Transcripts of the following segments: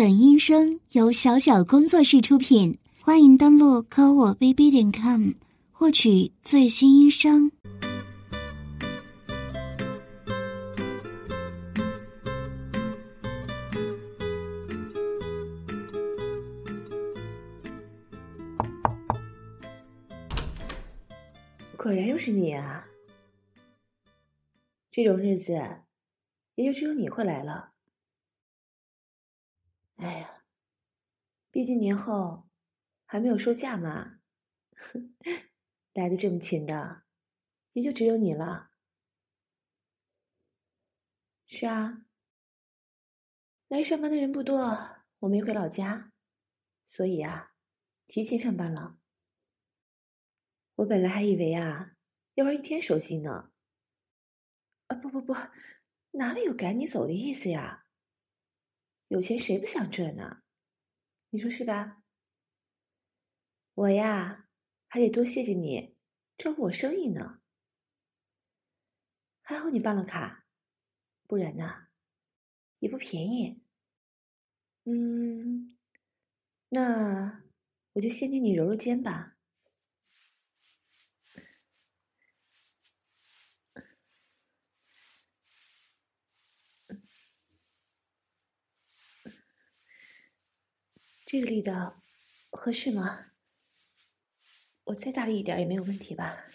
本音声由小小工作室出品，欢迎登录科我 bb 点 com 获取最新音声。果然又是你啊！这种日子，也就只有你会来了。哎呀，毕竟年后还没有收假嘛，来的这么勤的，也就只有你了。是啊，来上班的人不多，我没回老家，所以啊，提前上班了。我本来还以为啊，要玩一天手机呢。啊，不不不，哪里有赶你走的意思呀？有钱谁不想赚呢？你说是吧？我呀，还得多谢谢你照顾我生意呢。还好你办了卡，不然呢，也不便宜。嗯，那我就先给你揉揉肩吧。这个力道合适吗？我再大力一点也没有问题吧？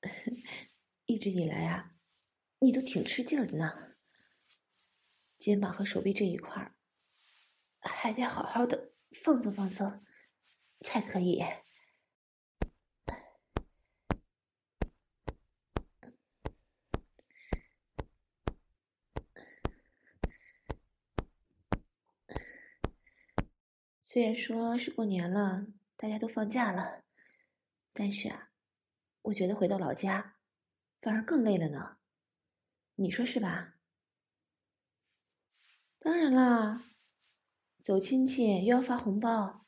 一直以来啊，你都挺吃劲儿的呢。肩膀和手臂这一块儿，还得好好的放松放松才可以。虽然说是过年了，大家都放假了，但是啊，我觉得回到老家反而更累了呢。你说是吧？当然啦，走亲戚又要发红包，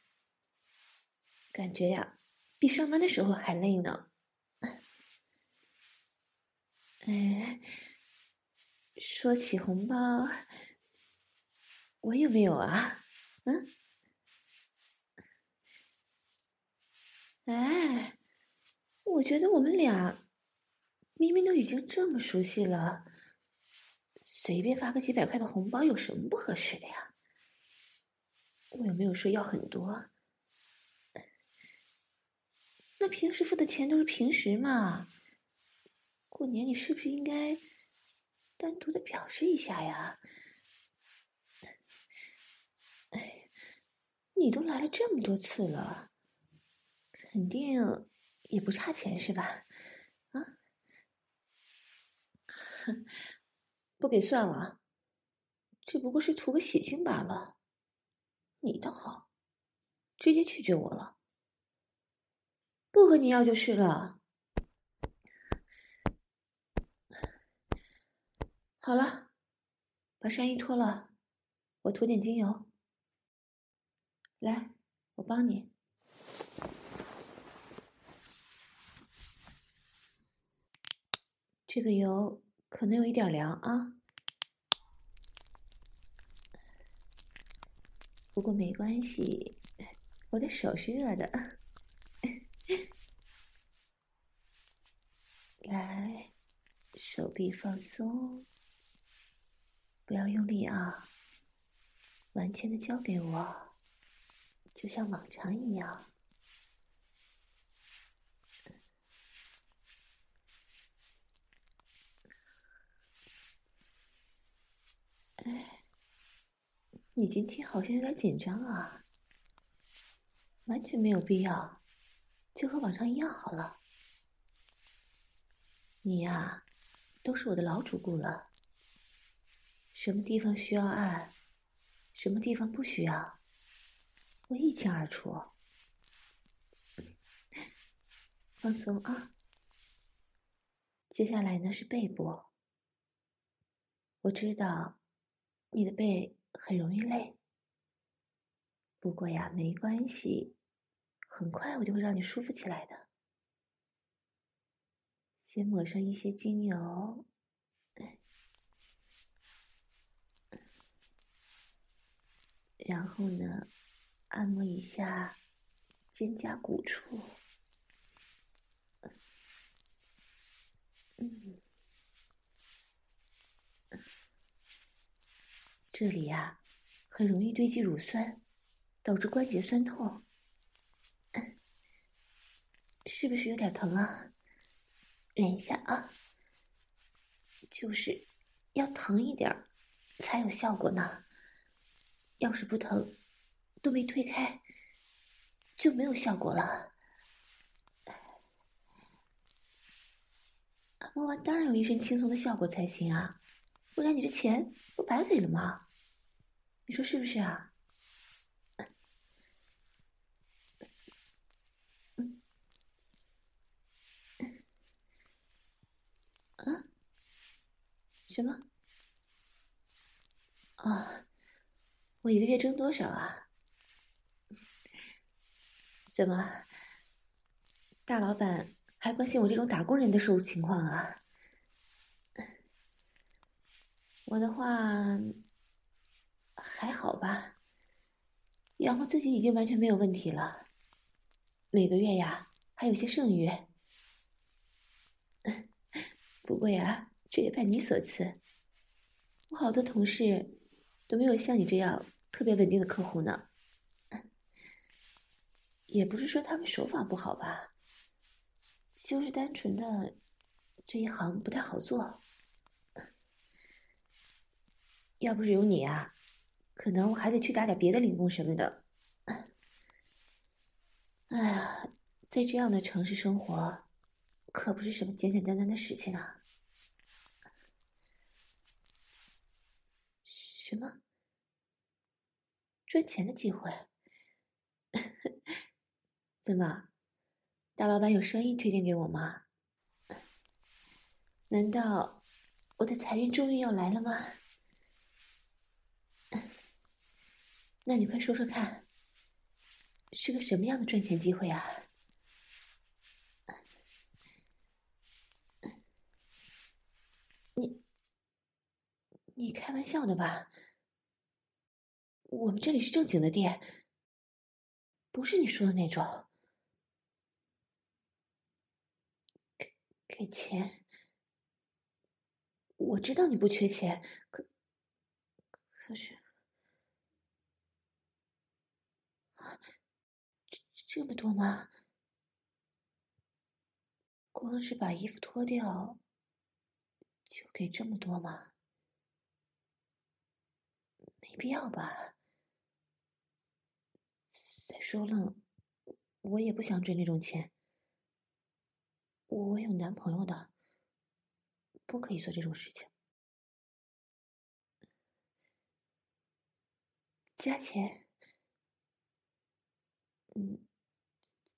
感觉呀，比上班的时候还累呢。哎，说起红包，我有没有啊？嗯？哎，我觉得我们俩明明都已经这么熟悉了，随便发个几百块的红包有什么不合适的呀？我又没有说要很多，那平时付的钱都是平时嘛，过年你是不是应该单独的表示一下呀？哎，你都来了这么多次了。肯定也不差钱是吧？啊，不给算了，只不过是图个喜庆罢了。你倒好，直接拒绝我了，不和你要就是了。好了，把上衣脱了，我涂点精油。来，我帮你。这个油可能有一点凉啊，不过没关系，我的手是热的。来，手臂放松，不要用力啊，完全的交给我，就像往常一样。哎，你今天好像有点紧张啊，完全没有必要，就和往常一样好了。你呀，都是我的老主顾了，什么地方需要按，什么地方不需要，我一清二楚。放松啊，接下来呢是背部，我知道。你的背很容易累，不过呀，没关系，很快我就会让你舒服起来的。先抹上一些精油，然后呢，按摩一下肩胛骨处。嗯，这里呀，很容易堆积乳酸，导致关节酸痛。是不是有点疼啊？忍一下啊，就是要疼一点才有效果呢。要是不疼，都没推开，就没有效果了。按摩完当然有一身轻松的效果才行啊，不然你这钱不白给了吗？你说是不是啊？啊？什么？啊？我一个月挣多少啊？怎么，大老板还关心我这种打工人的收入情况啊？我的话还好吧，养活自己已经完全没有问题了，每个月呀还有些剩余。不过呀，这也拜你所赐，我好多同事都没有像你这样。特别稳定的客户呢，也不是说他们手法不好吧，就是单纯的这一行不太好做。要不是有你啊，可能我还得去打点别的零工什么的。哎呀，在这样的城市生活，可不是什么简简单单的事情啊。什么？赚钱的机会？怎么，大老板有生意推荐给我吗？难道我的财运终于要来了吗？那你快说说看，是个什么样的赚钱机会啊？你，你开玩笑的吧？我们这里是正经的店，不是你说的那种。给给钱，我知道你不缺钱，可可是这么多吗？光是把衣服脱掉，就给这么多吗？没必要吧。再说了，我也不想赚那种钱。我有男朋友的，不可以做这种事情。加钱？嗯，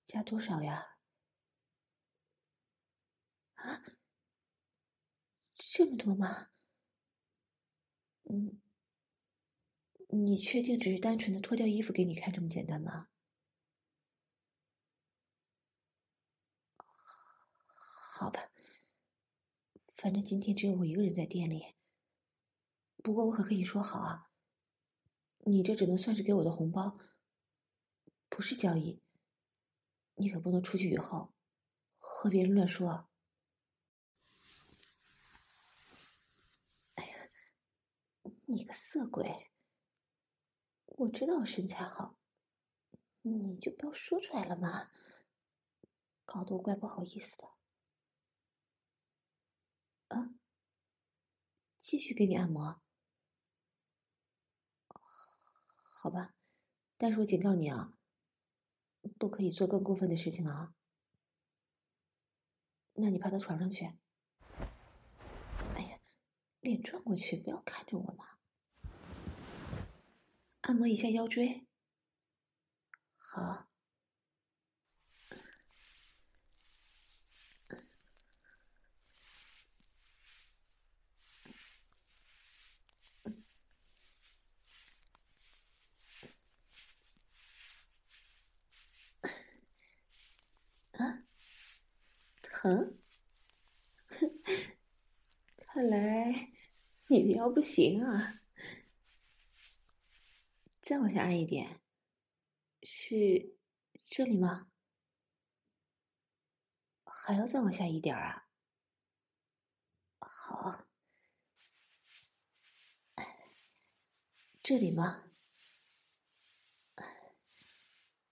加多少呀？啊？这么多吗？嗯。你确定只是单纯的脱掉衣服给你看这么简单吗？好吧，反正今天只有我一个人在店里。不过我可跟你说好啊，你这只能算是给我的红包，不是交易。你可不能出去以后和别人乱说。哎呀，你个色鬼！我知道我身材好，你就不要说出来了嘛，搞得我怪不好意思的。啊，继续给你按摩，好吧，但是我警告你啊，不可以做更过分的事情啊。那你趴到床上去。哎呀，脸转过去，不要看着我嘛。按摩一下腰椎，好。啊，嗯？看来你的腰不行啊。再往下按一点，是这里吗？还要再往下一点啊？好，这里吗？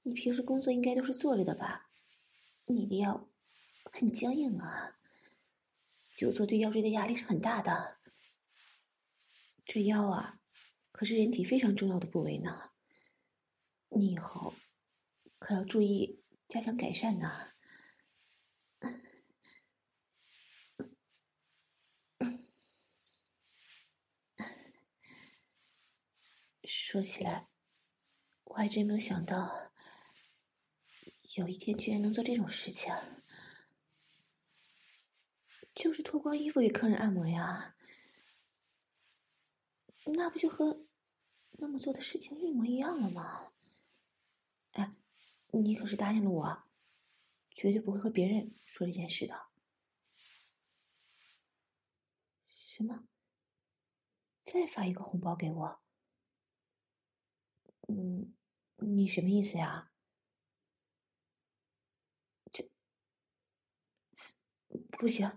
你平时工作应该都是坐着的吧？你的腰很僵硬啊，久坐对腰椎的压力是很大的。这腰啊，可是人体非常重要的部位呢。你以后可要注意加强改善呢。说起来，我还真没有想到，有一天居然能做这种事情，就是脱光衣服给客人按摩呀。那不就和那么做的事情一模一样了吗？哎，你可是答应了我，绝对不会和别人说这件事的。什么？再发一个红包给我？嗯，你什么意思呀？这不行，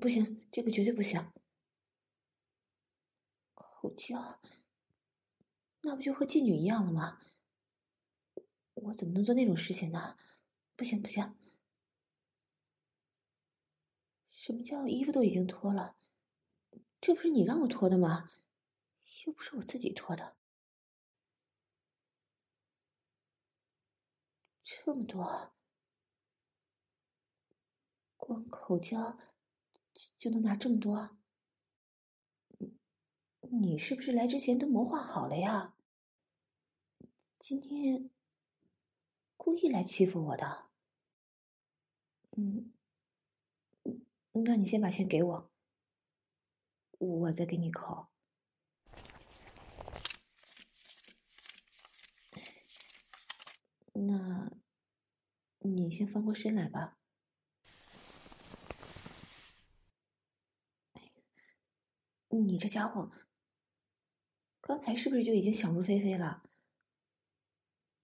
不行，这个绝对不行。口交，那不就和妓女一样了吗？我怎么能做那种事情呢？不行不行！什么叫衣服都已经脱了？这不是你让我脱的吗？又不是我自己脱的。这么多，光口交就能拿这么多？你是不是来之前都谋划好了呀？今天故意来欺负我的？嗯，那你先把钱给我，我再给你口。那，你先翻过身来吧。你这家伙！刚才是不是就已经想入非非了？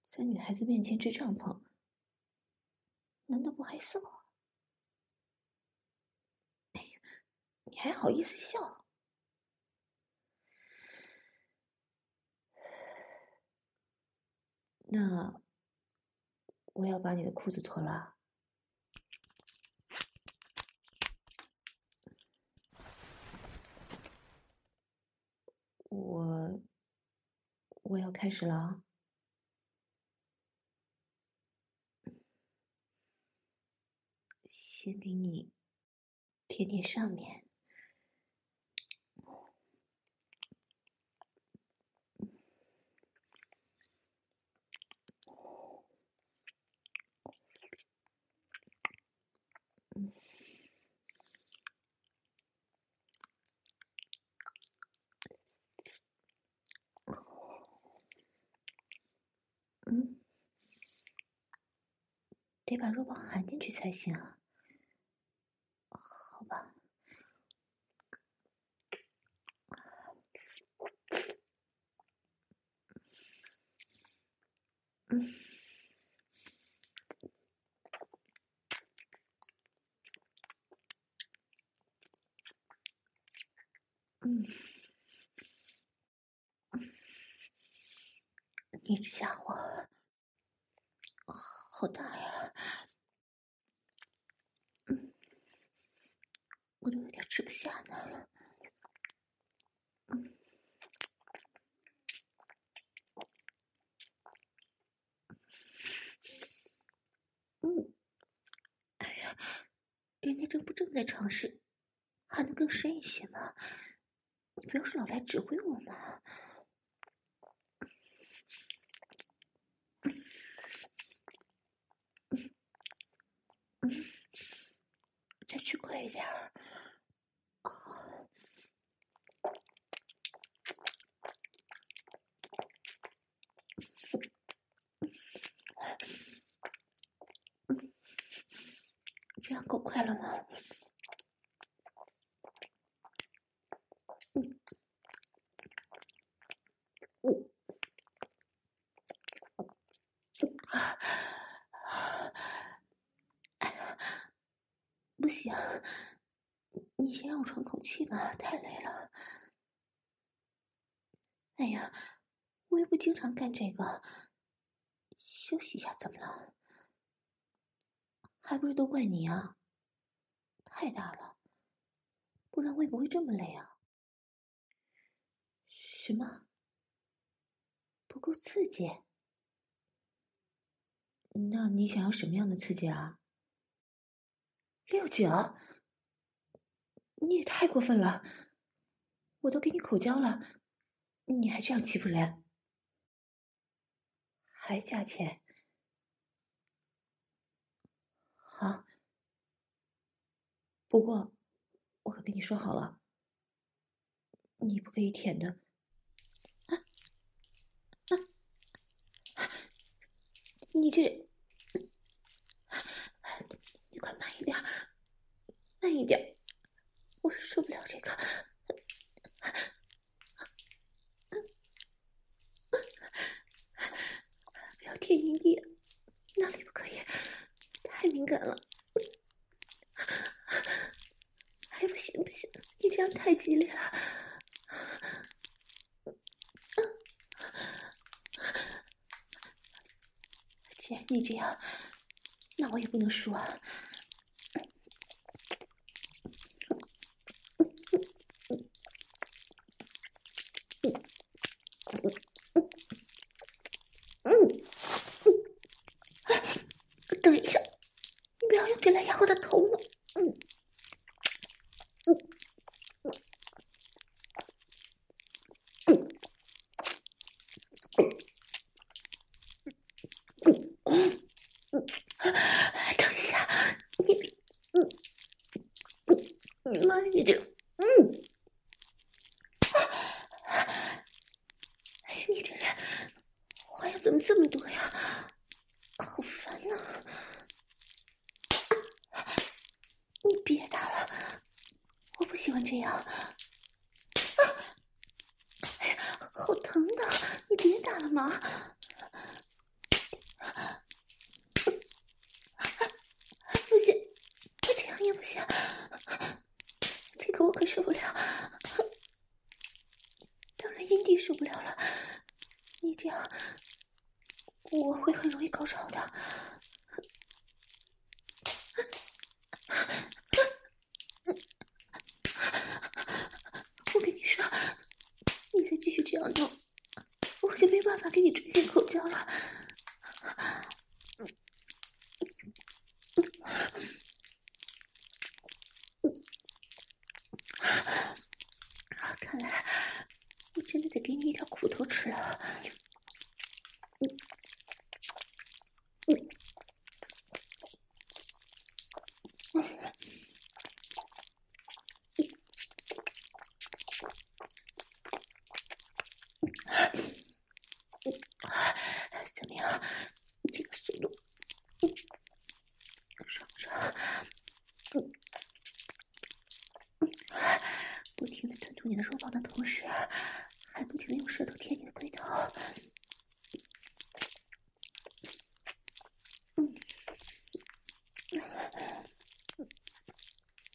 在女孩子面前支帐篷，难道不害臊？哎呀，你还好意思笑？那我要把你的裤子脱了。我我要开始了，先给你贴贴上面。嗯，得把肉包含进去才行啊。够快乐吗？不行你先让我喘口气吧太累了。哎呀我也不经常干这个休息一下怎么怪你啊！太大了，不然我也不会这么累啊。什么？不够刺激？那你想要什么样的刺激啊？六九，你也太过分了！我都给你口交了，你还这样欺负人？还加钱？好，不过我可跟你说好了，你不可以舔的。你这，你快慢一点，慢一点，我受不了这个。不要舔阴蒂，那里不可以，太敏感了。还不行不行，你这样太激烈了。既然你这样，那我也不能输啊！嗯，等一下，你不要用这来压我的头嘛！嗯，等一下，你别，嗯，你慢一点，嗯。哎呀，你这人话要怎么这么多呀？好烦呐！你别打了，我不喜欢这样。啊！哎呀，好疼的！你别打了嘛！不行，这样也不行，这个我可受不了。当然，阴蒂受不了了。你这样，我会很容易高潮的。我跟你说，你再继续这样弄，就没办法给你吹进口交了。看来我真的得给你一点苦头吃了。嗯嗯怎么样？这个速度，嗯，爽不爽？嗯。不停的吞吐你的肉棒的同时，还不停的用舌头舔你的龟头。嗯，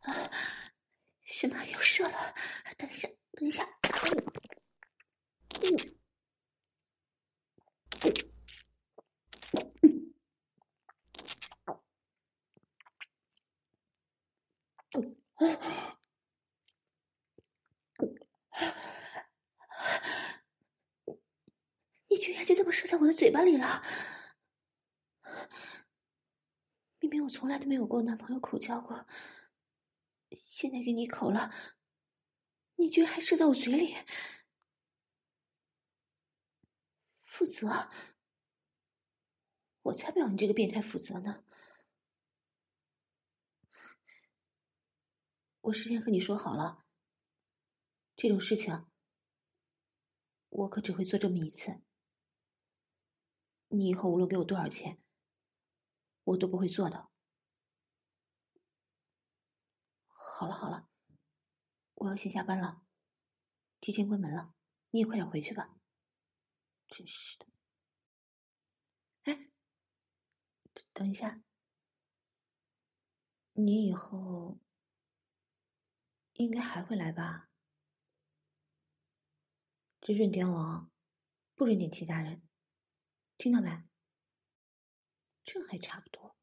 啊，什么又射了？等一下，等一下。嗯。你居然就这么射在我的嘴巴里了！明明我从来都没有跟我男朋友口交过，现在给你口了，你居然还射在我嘴里！负责？我才不要你这个变态负责呢！我事先和你说好了，这种事情我可只会做这么一次。你以后无论给我多少钱，我都不会做的。好了好了，我要先下班了，提前关门了，你也快点回去吧。真是的，哎，等一下，你以后应该还会来吧？只准点我，不准点其他人。听到没？这还差不多。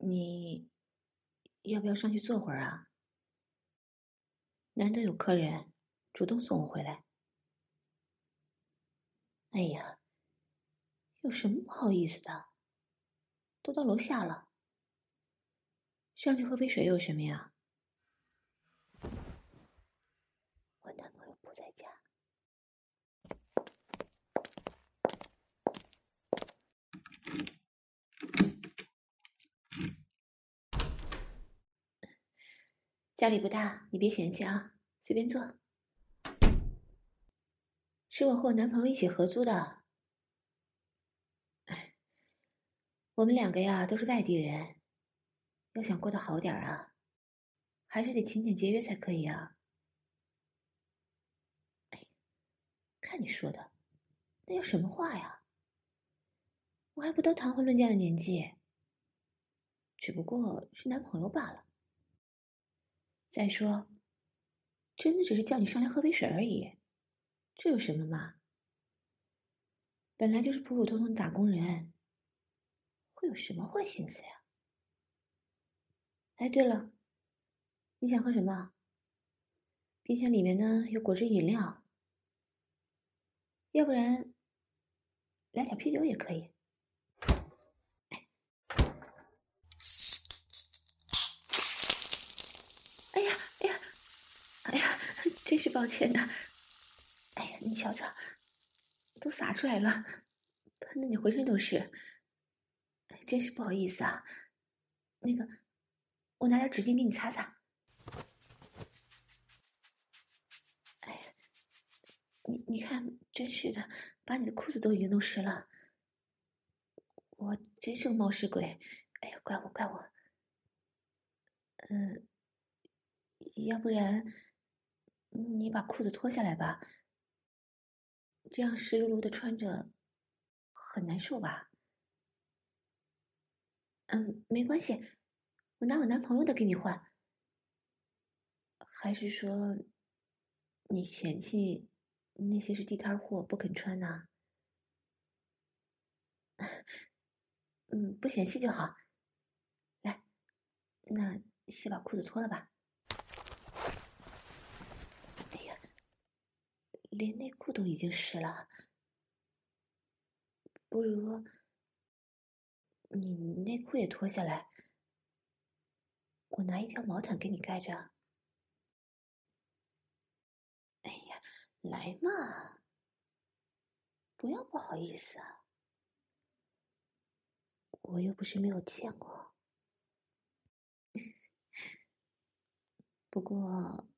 你要不要上去坐会儿啊？难得有客人主动送我回来。哎呀，有什么不好意思的？都到楼下了，上去喝杯水有什么呀？我男朋友不在家。家里不大，你别嫌弃啊，随便坐。是我和我男朋友一起合租的。哎，我们两个呀都是外地人，要想过得好点啊，还是得勤俭节约才可以啊。哎，看你说的，那叫什么话呀？我还不到谈婚论嫁的年纪，只不过是男朋友罢了。再说，真的只是叫你上来喝杯水而已，这有什么嘛？本来就是普普通通的打工人，会有什么坏心思呀？哎，对了，你想喝什么？冰箱里面呢有果汁饮料，要不然来点啤酒也可以。哎呀，哎呀，哎呀真是抱歉呐！哎呀，你瞧瞧，都洒出来了，喷的你浑身都是。真是不好意思啊。那个，我拿点纸巾给你擦擦。哎呀，你你看，真是的，把你的裤子都已经弄湿了。我真是个冒失鬼！哎呀，怪我怪我。嗯，要不然。你把裤子脱下来吧，这样湿漉漉的穿着很难受吧？嗯，没关系，我拿我男朋友的给你换。还是说你嫌弃那些是地摊货不肯穿呢？嗯，不嫌弃就好。来，那先把裤子脱了吧。哎呀连内裤都已经湿了，不如你内裤也脱下来，我拿一条毛毯给你盖着。哎呀，来嘛，不要不好意思啊，我又不是没有见过，不过。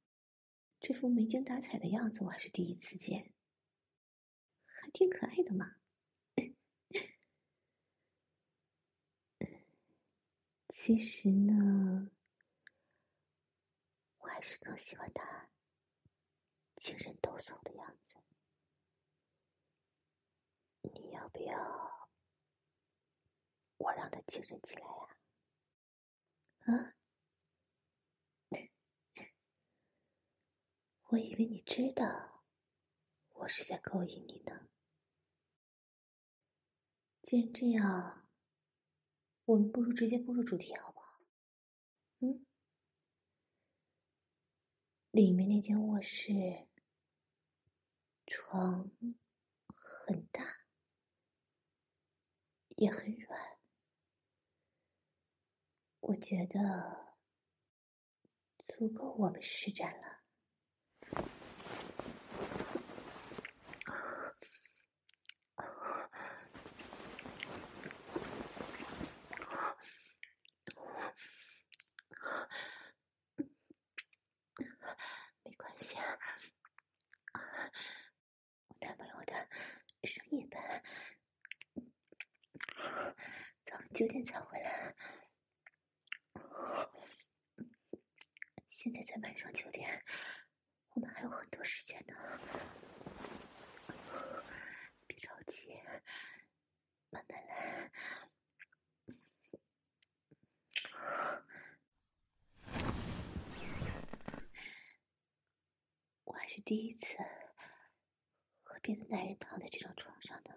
这副没精打采的样子，我还是第一次见，还挺可爱的嘛。其实呢，还是更喜欢他精神抖擞的样子。你要不要我让他精神起来呀？啊？我以为你知道，我是在勾引你呢。既然这样，我们不如直接步入主题，好不好？嗯，里面那间卧室，床很大，也很软，我觉得足够我们施展了。没关系，我男朋友的深夜班，早上九点才回来，现在才晚上九点，我们还有很多时间呢。别着急，慢慢来。我还是第一次别的男人躺在这张床上呢。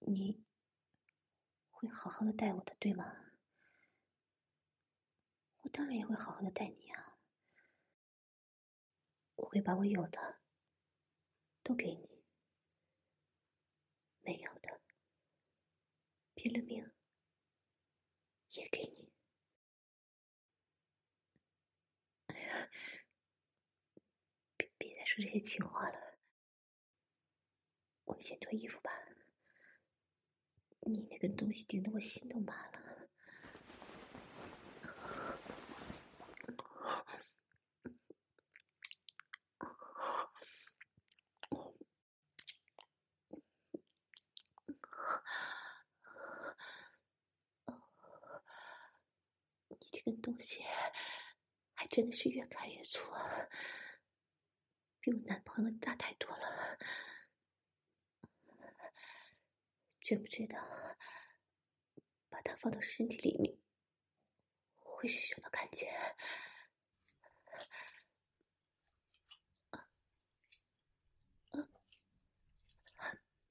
你会好好的待我的，对吗？我当然也会好好的待你啊！我会把我有的都给你，没有的，拼了命也给你。哎呀，说这些情话了，我们先脱衣服吧。你那根东西顶得我心都麻了。你这个东西还真的是越看越粗，比我男朋友大太多了。真不知道把它放到身体里面会是什么感觉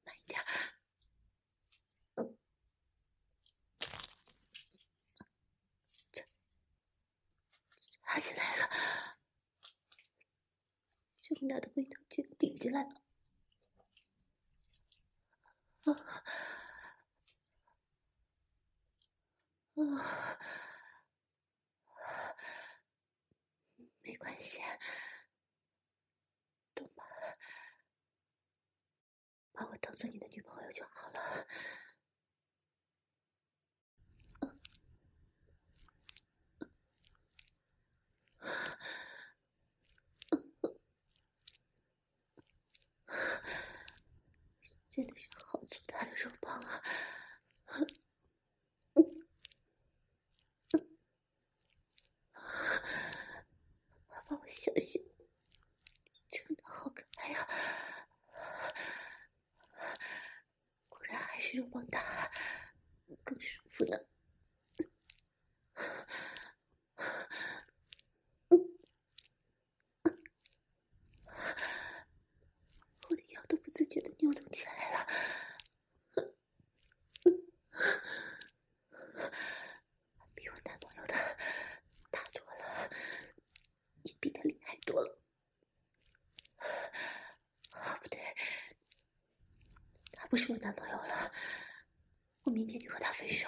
慢一点儿爬。起来了，这么大的味道居然顶进来了！啊啊！没关系，懂吧？把我当做你的女朋友就好了。真的是好粗大的肉棒啊！把我小穴真的好可爱呀！果然还是肉棒大，更舒服呢。是我男朋友了，我明天就和他分手。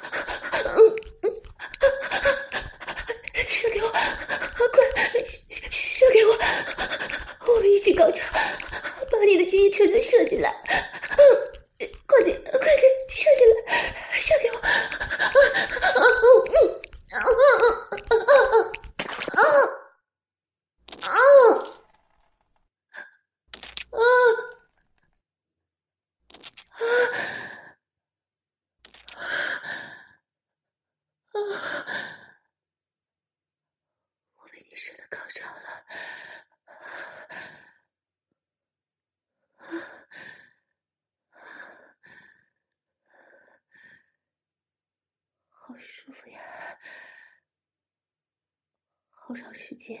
好长时间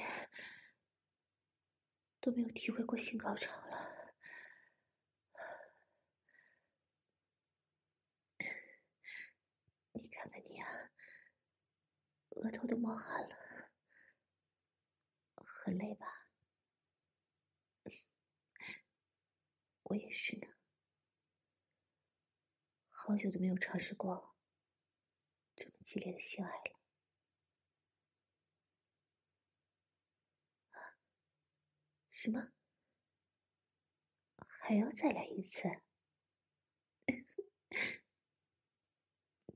都没有体会过性高潮了，你看看你啊，额头都冒汗了，很累吧？我也是呢，好久都没有尝试过这么激烈的性爱了。什么？还要再来一次？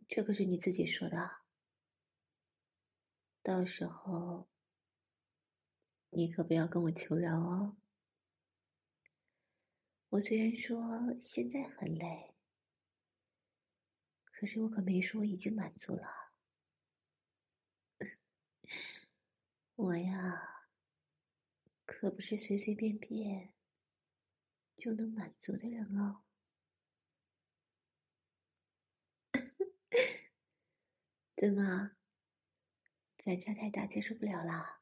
这可是你自己说的。到时候你可不要跟我求饶哦。我虽然说现在很累，可是我可没说已经满足了。我呀。可不是随随便便就能满足的人哦。怎么，反差太大，接受不了啦？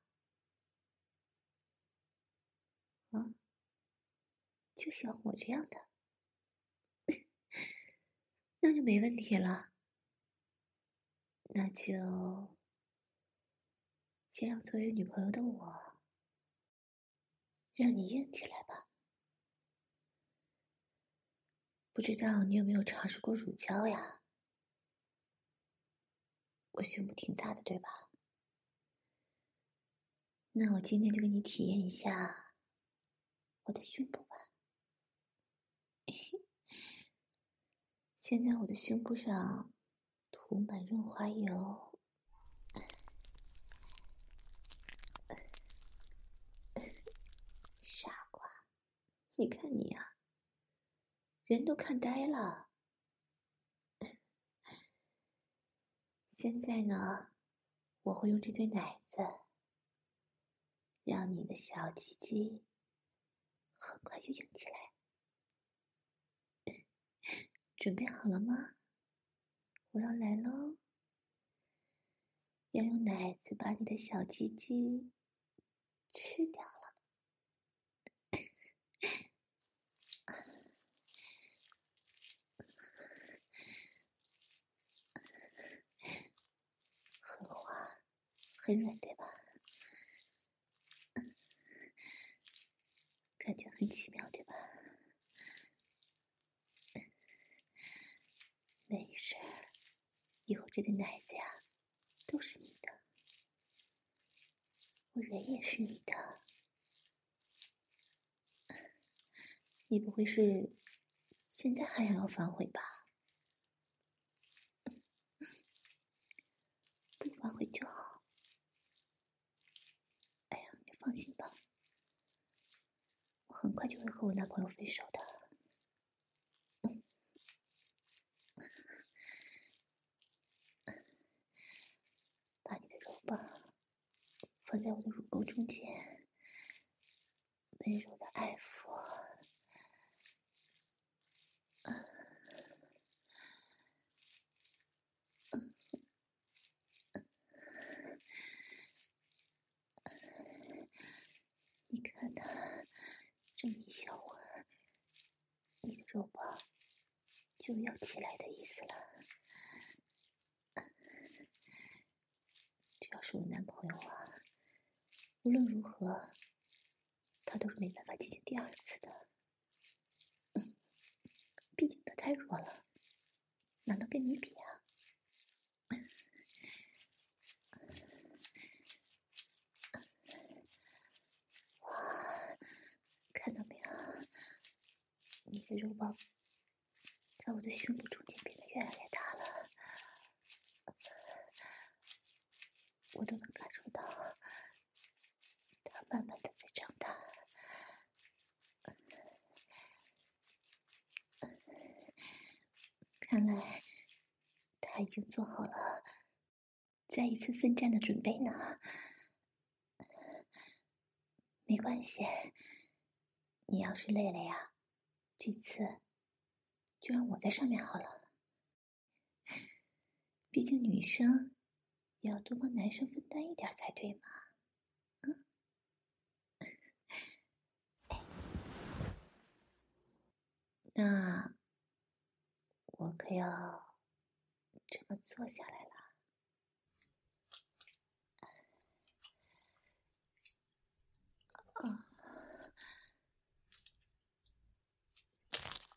啊，就喜欢我这样的，那就没问题了。那就先让作为女朋友的我。让你硬起来吧。不知道你有没有尝试过乳胶呀？我胸部挺大的，对吧？那我今天就给你体验一下我的胸部吧。现在我的胸部上涂满润滑油。傻瓜你看你呀，人都看呆了。现在呢，我会用这对奶子，让你的小鸡鸡很快就硬起来。准备好了吗？我要来喽！要用奶子把你的小鸡鸡吃掉。很软，对吧？感觉很奇妙，没事以后这个奶子呀都是你的我人也是你的。你不会是现在还想要反悔吧？不反悔就好。哎呀你放心吧我很快就会和我男朋友分手的。放在我的乳沟中间，温柔的爱抚。你看他，这么一小会儿，你的肉棒就要起来的意思了。只要是我男朋友啊，无论如何，他都是没办法进行第二次的。毕竟他太弱了，哪能跟你比啊？哇，看到没有？你的肉棒在我的胸部中间变得越来越大了，我都能慢慢的在长大。看来他已经做好了再一次奋战的准备呢。没关系，你要是累了呀，这次就让我在上面好了。毕竟女生也要多帮男生分担一点才对嘛。嗯，那我可要这么坐下来了。啊，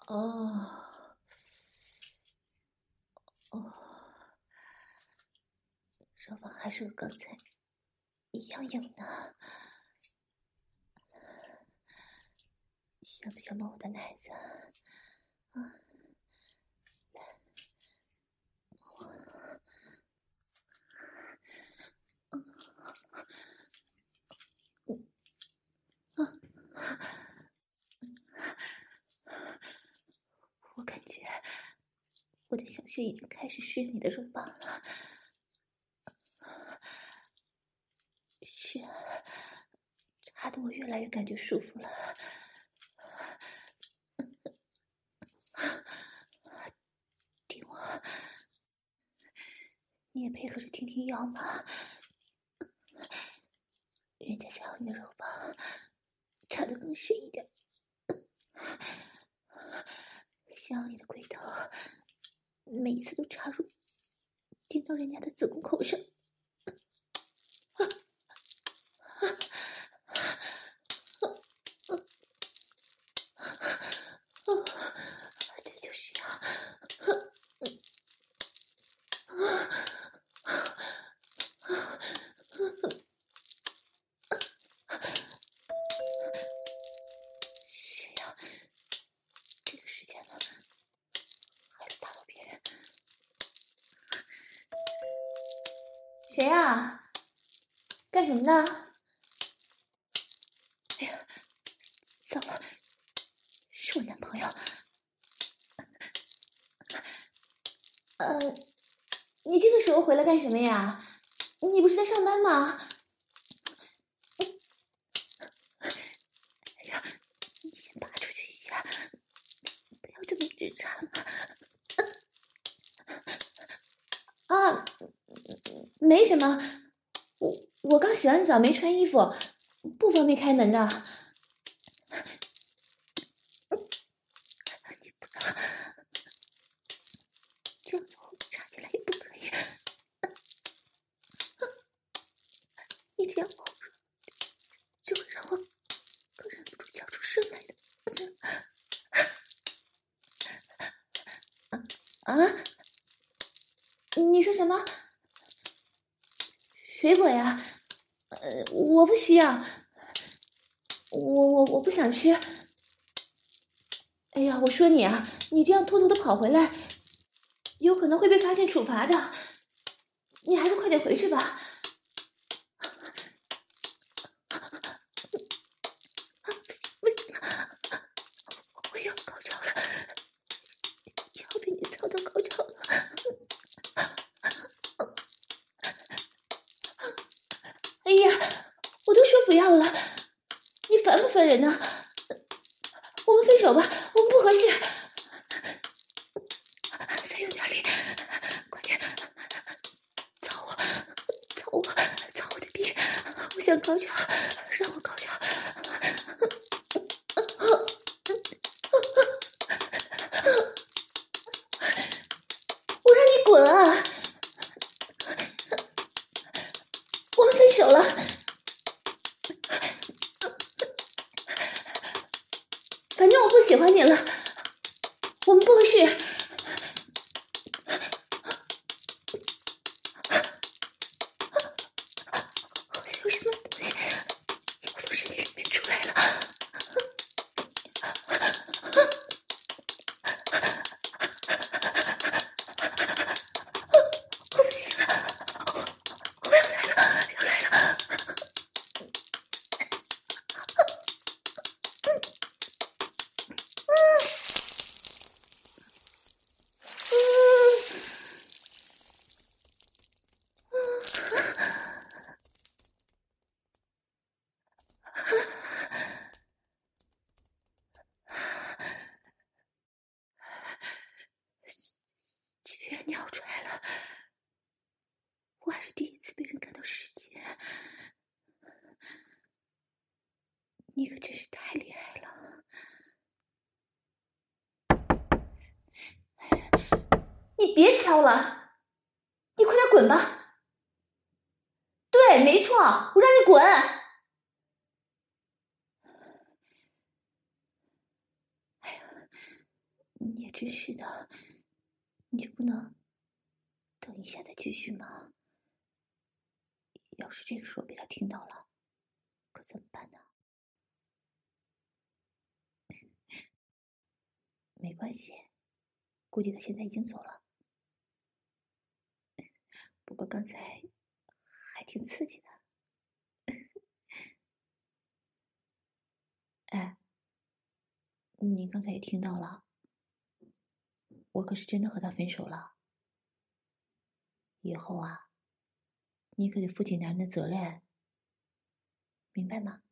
哦，哦，手法还是和刚才一样硬呢。想不想摸我的奶子？啊，我，我感觉我的小穴已经开始湿你的肉棒了，是啊，插的我越来越感觉舒服了。听我，你也配合着听听腰嘛。人家想要你的肉棒插的更深一点，想要你的龟头每一次都插入，顶到人家的子宫口上。这就是要。是呀，这个时间了，还能打扰别人？谁呀？干什么呢？哎呀，糟了，是我男朋友。呃，你这个时候回来干什么呀？你不是在上班吗？哎呀，你先拔出去一下，不要这么直插嘛。啊，没什么，我我刚洗完澡没穿衣服，不方便开门的。跑回来有可能会被发现处罚的。你还是快点回去吧。我要高潮了要被你操到高潮了。哎呀我都说不要了你烦不烦人呢？我们分手吧别敲了，你快点滚吧！对，没错，我让你滚！哎呀，你也真是的。你就不能等一下再继续吗？要是这个时候被他听到了，可怎么办呢？没关系，估计他现在已经走了。不过刚才还挺刺激的。哎，你刚才也听到了。我可是真的和他分手了，以后啊，你可得负起男人的责任，明白吗？